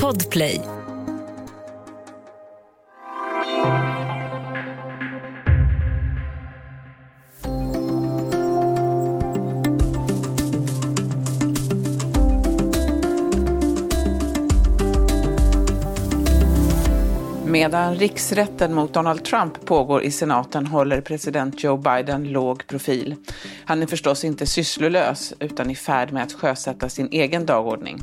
Podplay Medan riksrätten mot Donald Trump pågår i senaten håller president Joe Biden låg profil. Han är förstås inte sysslolös utan i färd med att sjösätta sin egen dagordning.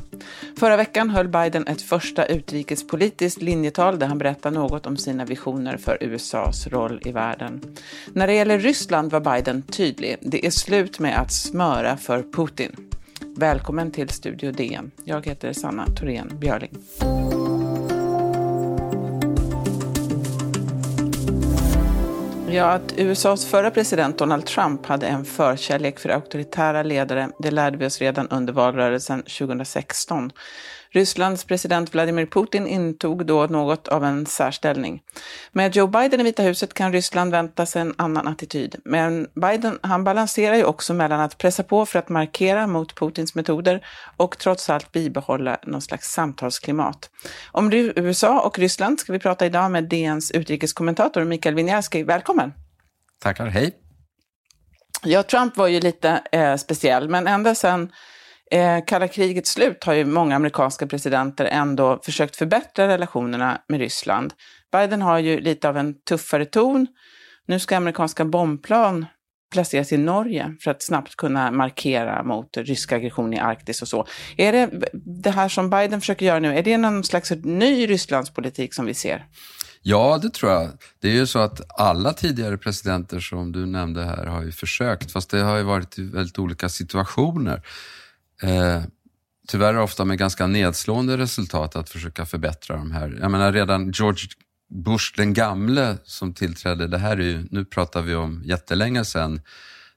Förra veckan höll Biden ett första utrikespolitiskt linjetal där han berättade något om sina visioner för USAs roll i världen. När det gäller Ryssland var Biden tydlig. Det är slut med att smöra för Putin. Välkommen till Studio DN. Jag heter Sanna Thorén Björling. Ja, att USAs förra president Donald Trump hade en förkärlek för auktoritära ledare, det lärde vi oss redan under valrörelsen 2016. Rysslands president Vladimir Putin intog då något av en särställning. Med Joe Biden i Vita huset kan Ryssland vänta sig en annan attityd. Men Biden, han balanserar ju också mellan att pressa på för att markera mot Putins metoder och trots allt bibehålla någon slags samtalsklimat. Om USA och Ryssland ska vi prata idag med DNs utrikeskommentator Mikael Winiarski. Välkommen! Tackar, hej! Ja, Trump var ju lite eh, speciell, men ända sedan eh, kalla krigets slut har ju många amerikanska presidenter ändå försökt förbättra relationerna med Ryssland. Biden har ju lite av en tuffare ton. Nu ska amerikanska bombplan placeras i Norge för att snabbt kunna markera mot rysk aggression i Arktis och så. Är det det här som Biden försöker göra nu, är det någon slags ny Rysslandspolitik som vi ser? Ja, det tror jag. Det är ju så att alla tidigare presidenter som du nämnde här har ju försökt, fast det har ju varit i väldigt olika situationer. Eh, tyvärr ofta med ganska nedslående resultat att försöka förbättra de här. Jag menar redan George Bush den gamle som tillträdde, det här är ju, nu pratar vi om jättelänge sedan,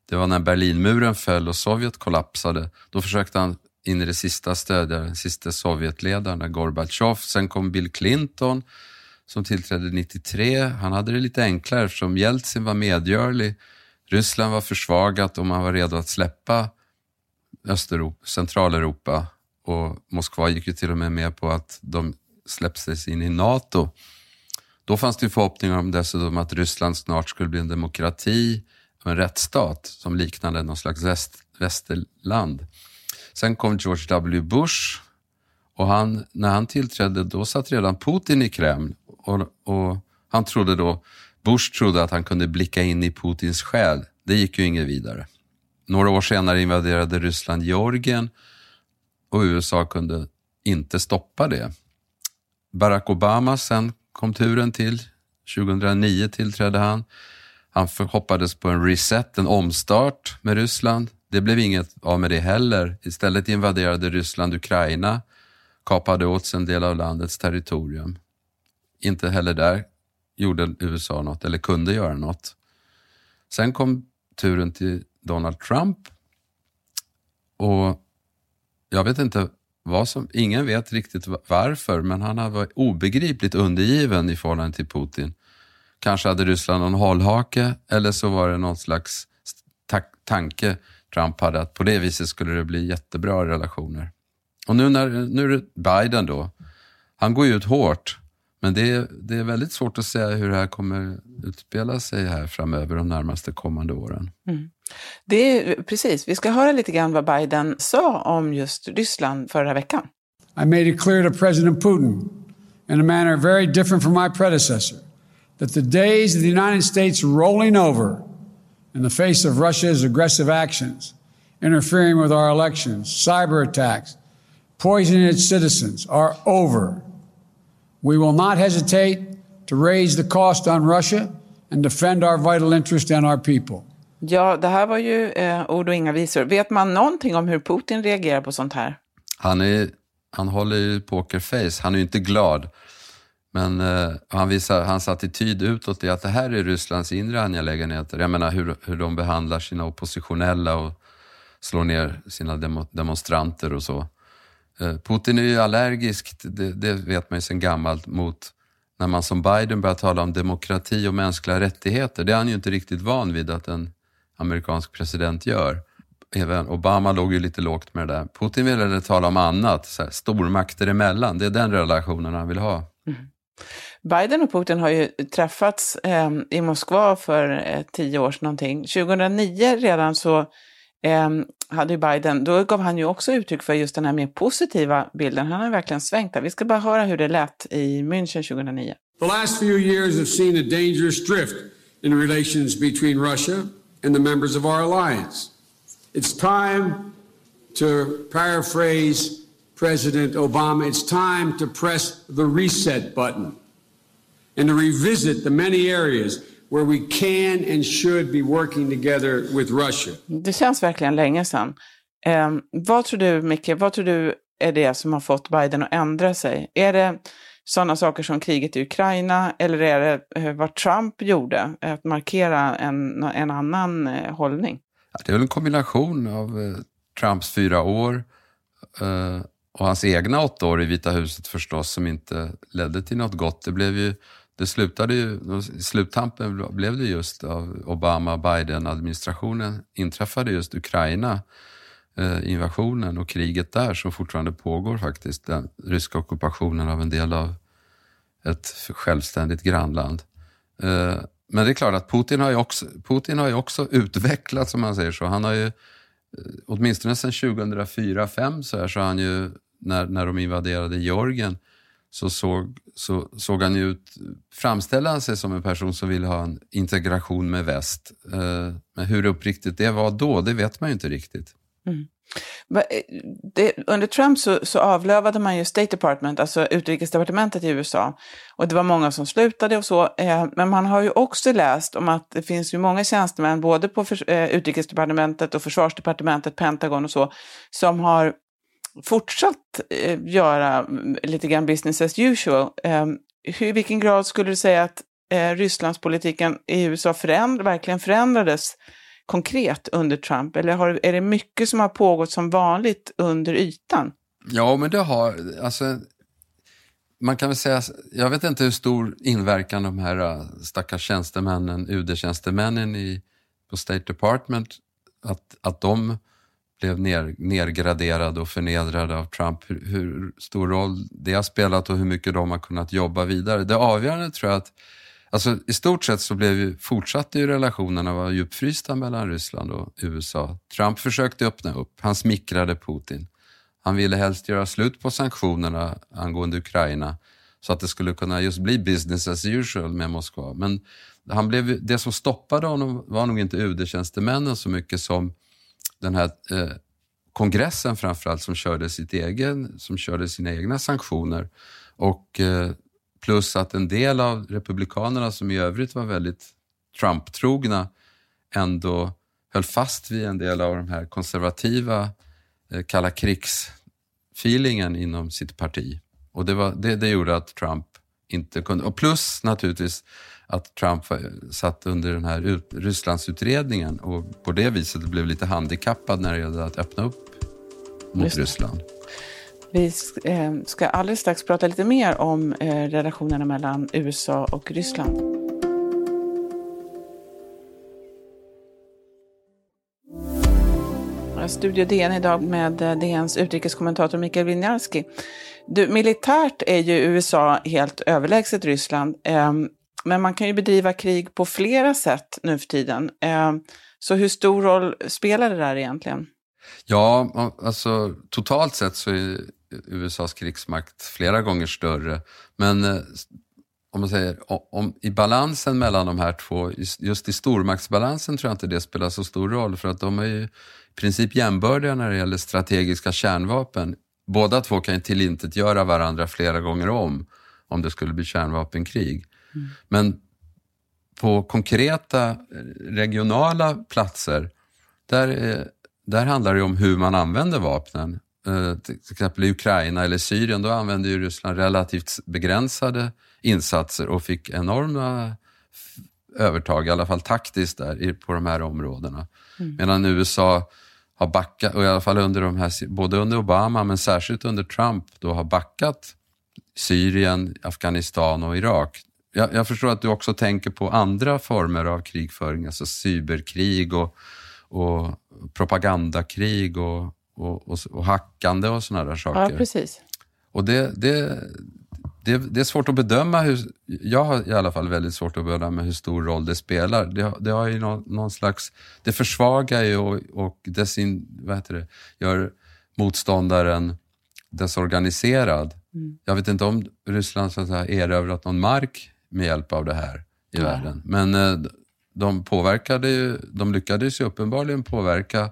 det var när Berlinmuren föll och Sovjet kollapsade. Då försökte han in i det sista stödja den sista Sovjetledaren, Gorbatjov. Sen kom Bill Clinton som tillträdde 93. Han hade det lite enklare eftersom Jeltsin var medgörlig. Ryssland var försvagat och man var redo att släppa Östeuropa, Centraleuropa och Moskva gick ju till och med med på att de släpptes in i NATO. Då fanns det förhoppningar om dessutom att Ryssland snart skulle bli en demokrati och en rättsstat som liknade någon slags väst, västerland. Sen kom George W Bush och han, när han tillträdde då satt redan Putin i Kreml och, och han trodde då, Bush trodde att han kunde blicka in i Putins själ. Det gick ju inget vidare. Några år senare invaderade Ryssland Georgien och USA kunde inte stoppa det. Barack Obama sen kom turen till. 2009 tillträdde han. Han hoppades på en reset, en omstart med Ryssland. Det blev inget av med det heller. Istället invaderade Ryssland Ukraina, kapade åt sig en del av landets territorium. Inte heller där gjorde USA något, eller kunde göra något. Sen kom turen till Donald Trump. Och jag vet inte vad som, ingen vet riktigt varför, men han har varit obegripligt undergiven i förhållande till Putin. Kanske hade Ryssland någon hållhake eller så var det någon slags ta tanke Trump hade att på det viset skulle det bli jättebra relationer. Och nu, när, nu är det Biden då. Han går ju ut hårt men det är, det är väldigt svårt att säga hur det här kommer utspela sig här framöver de närmaste kommande åren. Mm. Det är, precis, vi ska höra lite grann vad Biden sa om just Ryssland förra veckan. I made it clear to President Putin in a manner very different from my predecessor that the days of the United States rolling over in the face of Russia's aggressive actions, interfering with our elections, cyber attacks, poisoning its citizens are over. We will not hesitate to raise the cost on Russia and defend our vital interest and our people. Ja, det här var ju eh, ord och inga visor. Vet man någonting om hur Putin reagerar på sånt här? Han, är, han håller ju pokerface. Han är ju inte glad. Men eh, han visar, hans attityd utåt är att det här är Rysslands inre angelägenheter. Jag menar hur, hur de behandlar sina oppositionella och slår ner sina demo, demonstranter och så. Eh, Putin är ju allergisk, det, det vet man ju sedan gammalt, mot när man som Biden börjar tala om demokrati och mänskliga rättigheter. Det är han ju inte riktigt van vid att en amerikansk president gör. även Obama låg ju lite lågt med det där. Putin ville tala om annat, så här, stormakter emellan. Det är den relationen han vill ha. Mm. Biden och Putin har ju träffats eh, i Moskva för eh, tio år sedan någonting. 2009 redan så eh, hade ju Biden, då gav han ju också uttryck för just den här mer positiva bilden. Han har verkligen svängt där. Vi ska bara höra hur det lät i München 2009. The last few years have seen a dangerous drift in relations between Russia and the members of our alliance. It's time to paraphrase President Obama, it's time to press the reset button and to revisit the many areas where we can and should be working together with Russia. Det känns verkligen länge sedan. Eh, vad tror du, Micke, vad tror du är det som har fått Biden att ändra sig? Är det sådana saker som kriget i Ukraina eller är det eh, vad Trump gjorde, att markera en, en annan eh, hållning? Det är väl en kombination av eh, Trumps fyra år eh, och hans egna åtta år i Vita huset förstås, som inte ledde till något gott. Det blev ju det slutade ju, sluttampen blev det just av Obama-Biden-administrationen inträffade just Ukraina, eh, invasionen och kriget där som fortfarande pågår faktiskt. Den ryska ockupationen av en del av ett självständigt grannland. Eh, men det är klart att Putin har ju också, Putin har ju också utvecklats, om man säger så. Han har ju, eh, åtminstone sedan 2004-2005 så, här, så har han ju, när, när de invaderade Georgien, så såg, så såg han ju ut, framställde han sig som en person som ville ha en integration med väst. Eh, men hur uppriktigt det var då, det vet man ju inte riktigt. Mm. Eh, det, under Trump så, så, avlövade man ju State Department, alltså utrikesdepartementet i USA. Och det var många som slutade och så. Eh, men man har ju också läst om att det finns ju många tjänstemän, både på för, eh, utrikesdepartementet och försvarsdepartementet, Pentagon och så, som har fortsatt eh, göra mm, lite grann business as usual. Eh, hur, I vilken grad skulle du säga att eh, Rysslandspolitiken i USA förändra, verkligen förändrades konkret under Trump? Eller har, är det mycket som har pågått som vanligt under ytan? Ja, men det har, alltså, man kan väl säga, jag vet inte hur stor inverkan de här eh, stackars tjänstemännen, UD-tjänstemännen i, på State Department, att, att de blev ner, nergraderade och förnedrade av Trump, hur, hur, stor roll det har spelat och hur mycket de har kunnat jobba vidare. Det avgörande tror jag att, alltså i stort sett så blev ju, fortsatte ju relationerna vara djupfrysta mellan Ryssland och USA. Trump försökte öppna upp, han smickrade Putin. Han ville helst göra slut på sanktionerna angående Ukraina så att det skulle kunna just bli business as usual med Moskva. Men han blev, det som stoppade honom var nog inte UD-tjänstemännen så mycket som den här eh, kongressen framförallt som körde, sitt egen, som körde sina egna sanktioner. Och eh, plus att en del av republikanerna som i övrigt var väldigt Trump-trogna ändå höll fast vid en del av de här konservativa eh, kalla krigsfeelingen inom sitt parti. Och det, var, det, det gjorde att Trump inte kunde... Och plus naturligtvis att Trump satt under den här Rysslandsutredningen och på det viset blev lite handikappad när det gällde att öppna upp mot Just. Ryssland. Vi eh, ska alldeles strax prata lite mer om eh, relationerna mellan USA och Ryssland. Studio DN idag med eh, DNs utrikeskommentator Mikael Winiarski. Du, militärt är ju USA helt överlägset Ryssland. eh, men man kan ju bedriva krig på flera sätt nu för tiden. Eh, så hur stor roll spelar det där egentligen? Ja, alltså totalt sett så är USAs krigsmakt flera gånger större. Men eh, om man säger om, i balansen mellan de här två, just i stormaktsbalansen tror jag inte det spelar så stor roll för att de är ju princip jämbördiga när det gäller strategiska kärnvapen båda två kan ju tillintetgöra varandra flera gånger om, om det skulle bli kärnvapenkrig. Mm. Men på konkreta regionala platser, där, där handlar det om hur man använder vapnen. Eh, till exempel i Ukraina eller Syrien, då använde ju Ryssland relativt begränsade insatser och fick enorma övertag, i alla fall taktiskt där, på de här områdena. Mm. Medan USA har backat, och i alla fall under de här, både under Obama men särskilt under Trump, då har backat Syrien, Afghanistan och Irak. Jag, jag, förstår att du också tänker på andra former av krigföring, alltså cyberkrig och, och propagandakrig och, och, och, och hackande och sådana där saker. Ja, precis. Och det, det, det, det, är svårt att bedöma, hur, jag har i alla fall väldigt svårt att bedöma hur stor roll det spelar. Det, det har ju någon, någon, slags, det försvagar ju och, och desin, vad heter det, gör motståndaren desorganiserad. Mm. Jag vet inte om Ryssland så att säga, erövrat någon mark med hjälp av det här i ja. världen. Men eh, de påverkade ju, de lyckades ju uppenbarligen påverka,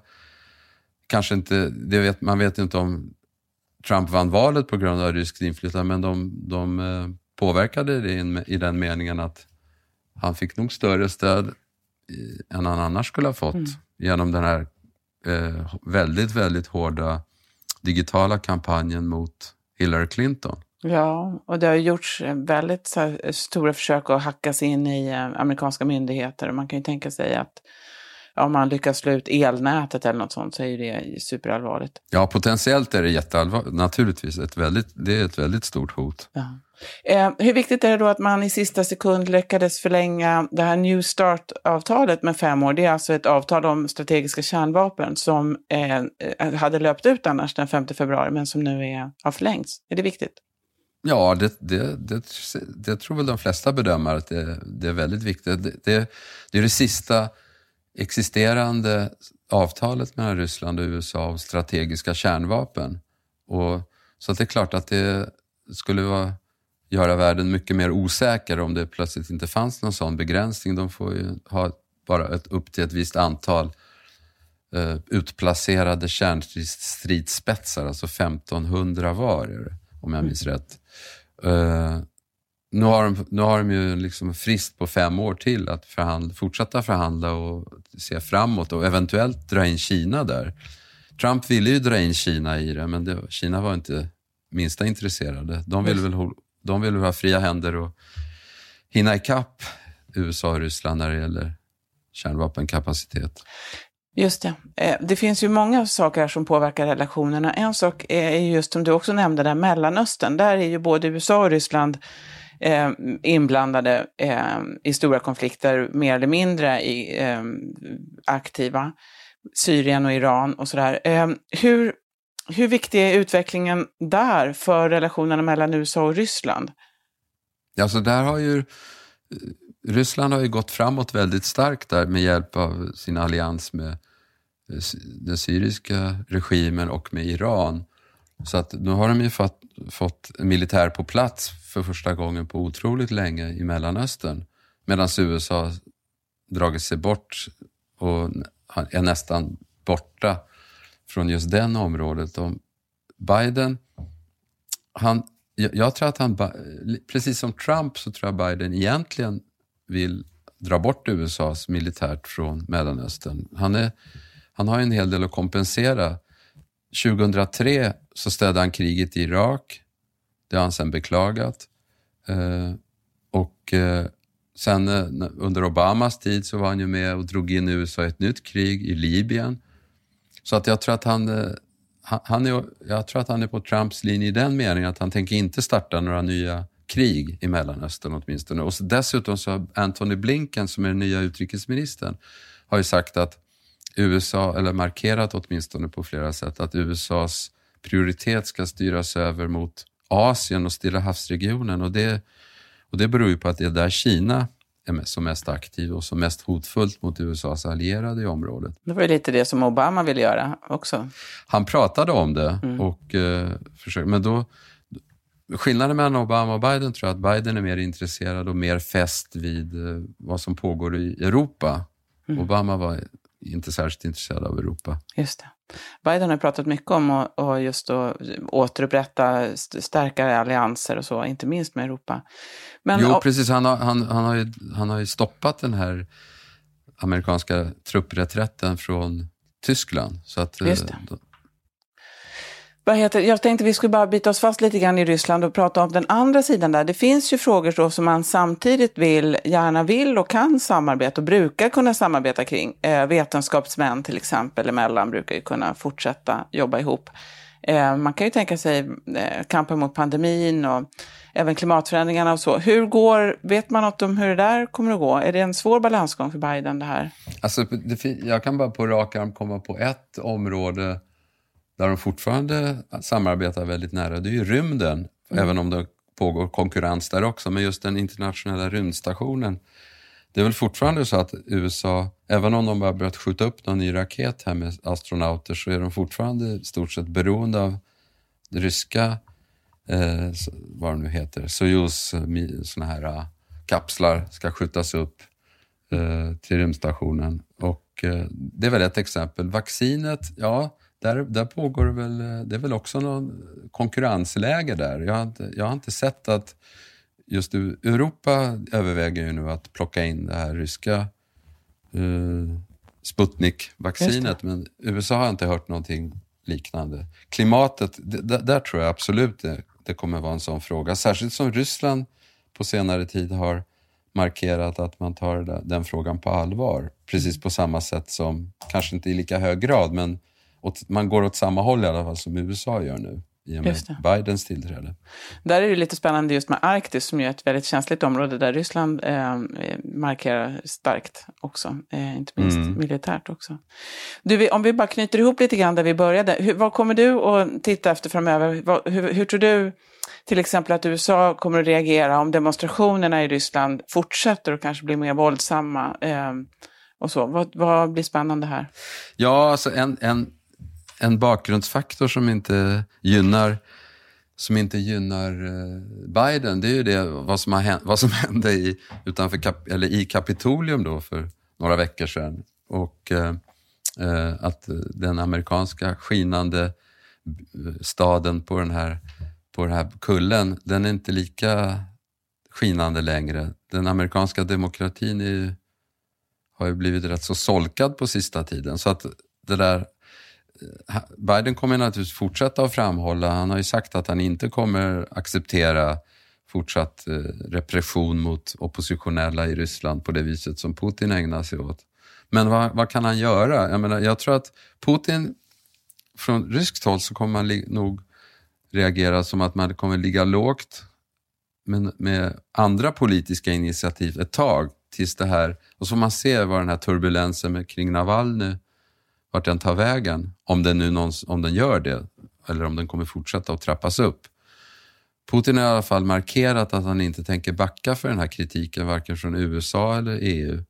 kanske inte, det vet, man vet inte om Trump vann valet på grund av ryskt inflytande, men de, de eh, påverkade det i den meningen att han fick nog större stöd än han annars skulle ha fått mm. genom den här eh, väldigt, väldigt hårda digitala kampanjen mot Hillary Clinton. Ja, och det har gjorts väldigt här, stora försök att hacka sig in i eh, amerikanska myndigheter. Man kan ju tänka sig att om man lyckas slå ut elnätet eller något sånt så är det superallvarligt. Ja, potentiellt är det jätteallvarligt. Naturligtvis, ett väldigt, det är ett väldigt stort hot. Ja. Eh, hur viktigt är det då att man i sista sekund lyckades förlänga det här New Start-avtalet med fem år? Det är alltså ett avtal om strategiska kärnvapen som eh, hade löpt ut annars den 5 februari men som nu är, har förlängts. Är det viktigt? Ja, det, det, det, det tror väl de flesta bedömare att det, det är väldigt viktigt. Det, det, det är det sista existerande avtalet mellan Ryssland och USA om strategiska kärnvapen. Och, så det är klart att det skulle vara, göra världen mycket mer osäker om det plötsligt inte fanns någon sån begränsning. De får ju ha bara ett, upp till ett visst antal eh, utplacerade kärnstridsspetsar, alltså 1500 var, om jag minns rätt. Eh, nu har de, nu har de ju liksom frist på fem år till att förhandla, fortsätta förhandla och se framåt och eventuellt dra in Kina där. Trump ville ju dra in Kina i det, men det, Kina var inte minsta intresserade. De ville väl, de ville ha fria händer och hinna ikapp USA och Ryssland när det gäller kärnvapenkapacitet. Just det. Eh, det finns ju många saker som påverkar relationerna. En sak är just som du också nämnde, där Mellanöstern. Där är ju både USA och Ryssland eh, inblandade eh, i stora konflikter, mer eller mindre i, eh, aktiva. Syrien och Iran och sådär. Eh, hur, hur viktig är utvecklingen där för relationerna mellan USA och Ryssland? Alltså där har ju eh, Ryssland har ju gått framåt väldigt starkt där med hjälp av sin allians med eh, den syriska regimen och med Iran. Så att nu har de ju fått, fått militär på plats för första gången på otroligt länge i Mellanöstern. Medan USA dragit sig bort och är nästan borta från just den området. Och Biden, han, jag tror att han, precis som Trump så tror jag Biden egentligen vill dra bort USAs militärt från Mellanöstern. Han, är, han har en hel del att kompensera. 2003 så städade han kriget i Irak. Det har han sen beklagat. Eh, och eh, sen eh, under Obamas tid så var han ju med och drog in USA i ett nytt krig i Libyen. Så att jag tror att han, han är, jag tror att han är på Trumps linje i den meningen att han tänker inte starta några nya krig i Mellanöstern åtminstone. Och så dessutom så har Antony Blinken, som är den nya utrikesministern, har ju sagt att USA, eller markerat åtminstone på flera sätt, att USAs prioritet ska styras över mot Asien och Stilla havsregionen. Och det, och det beror ju på att det är där Kina är som mest aktiv och som mest hotfullt mot USAs allierade i området. Det var ju lite det som Obama ville göra också. Han pratade om det, mm. och, eh, försökte, men då, Skillnaden mellan Obama och Biden tror jag att Biden är mer intresserad och mer fäst vid eh, vad som pågår i Europa. Mm. Obama var inte särskilt intresserad av Europa. Just det. Biden har pratat mycket om att just att återupprätta starkare allianser och så, inte minst med Europa. Men, jo, precis. Han har, han, han, har ju, han har ju stoppat den här amerikanska truppreträtten från Tyskland. Så att. Eh, vad heter, jag tänkte vi skulle bara bita oss fast lite grann i Ryssland och prata om den andra sidan där. Det finns ju frågor då som man samtidigt vill, gärna vill och kan samarbeta och brukar kunna samarbeta kring. Eh, vetenskapsmän till exempel emellan brukar ju kunna fortsätta jobba ihop. Eh, man kan ju tänka sig eh, kampen mot pandemin och även klimatförändringarna och så. Hur går, vet man något om hur det där kommer att gå? Är det en svår balansgång för Biden det här? Alltså, det, jag kan bara på rak arm komma på ett område där de fortfarande samarbetar väldigt nära. Det är ju rymden, mm. även om det pågår konkurrens där också. Men just den internationella rymdstationen. Det är väl fortfarande så att USA, även om de har börjat skjuta upp någon ny raket här med astronauter, så är de fortfarande i stort sett beroende av det ryska eh, vad det nu heter, Sojus såna här uh, kapslar ska skjutas upp eh, till rymdstationen. Och eh, det är väl ett exempel. Vaccinet, ja, där, där pågår det väl, eh, det är väl också någon konkurrensläge där. Jag har inte, jag har inte sett att just Europa överväger ju nu att plocka in det här ryska eh, Sputnik-vaccinet, men USA har inte hört någonting liknande. Klimatet, där tror jag absolut det det kommer vara en sån fråga. Särskilt som Ryssland på senare tid har markerat att man tar den frågan på allvar. Precis på samma sätt som, kanske inte i lika hög grad, men åt, man går åt samma håll i alla fall som USA gör nu i och med Bidens tillträde. Där är det lite spännande just med Arktis som är ett väldigt känsligt område där Ryssland eh, markerar starkt också, eh, inte minst mm. militärt också. Du, om vi bara knyter ihop lite grann där vi började, hur, vad kommer du att titta efter framöver? Vad, hur, hur tror du till exempel att USA kommer att reagera om demonstrationerna i Ryssland fortsätter och kanske blir mer våldsamma? Eh, och så. Vad, vad blir spännande här? Ja, alltså en, en en bakgrundsfaktor som inte gynnar som inte gynnar eh, Biden, det är ju det vad som, har hänt, vad som hände i, utanför Kap, eller i Kapitolium då för några veckor sedan. Och eh, eh att den amerikanska skinande eh, staden på den, här, på den här kullen, den är inte lika skinande längre. Den amerikanska demokratin är, har ju blivit rätt så solkad på sista tiden. Så att det där Eh, Biden kommer naturligtvis fortsätta att framhålla, han har ju sagt att han inte kommer acceptera fortsatt eh, repression mot oppositionella i Ryssland på det viset som Putin ägnar sig åt. Men vad, vad kan han göra? Jag, menar, jag tror att Putin, från ryskt håll så kommer man nog reagera som att man kommer ligga lågt men med andra politiska initiativ ett tag tills det här, och så får man se vad den här turbulensen med, kring Navalny vart den tar vägen, om den nu någon, om den gör det, eller om den kommer fortsätta att trappas upp. Putin har i alla fall markerat att han inte tänker backa för den här kritiken, varken från USA eller EU.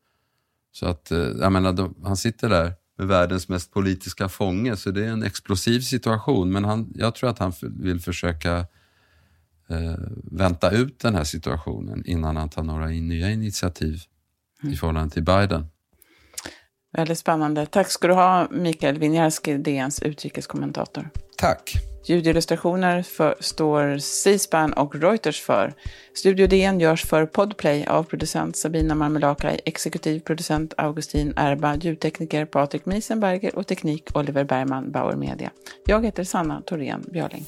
Så att, eh, jag menar, de, han sitter där med världens mest politiska fånge, så det är en explosiv situation. Men han, jag tror att han vill försöka eh, vänta ut den här situationen innan han tar några nya initiativ i förhållande till Biden. Väldigt spännande. Tack ska du ha, Mikael Winjarski, DNs utrikeskommentator. Tack. Ljudillustrationer för, står C-SPAN och Reuters för. Studio DN görs för Podplay av producent Sabina Marmelakai, exekutiv producent Augustin Erba, ljudtekniker Patrik Miesenberger och teknik Oliver Bergman, Bauer Media. Jag heter Sanna Thorén Björling.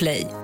Podplay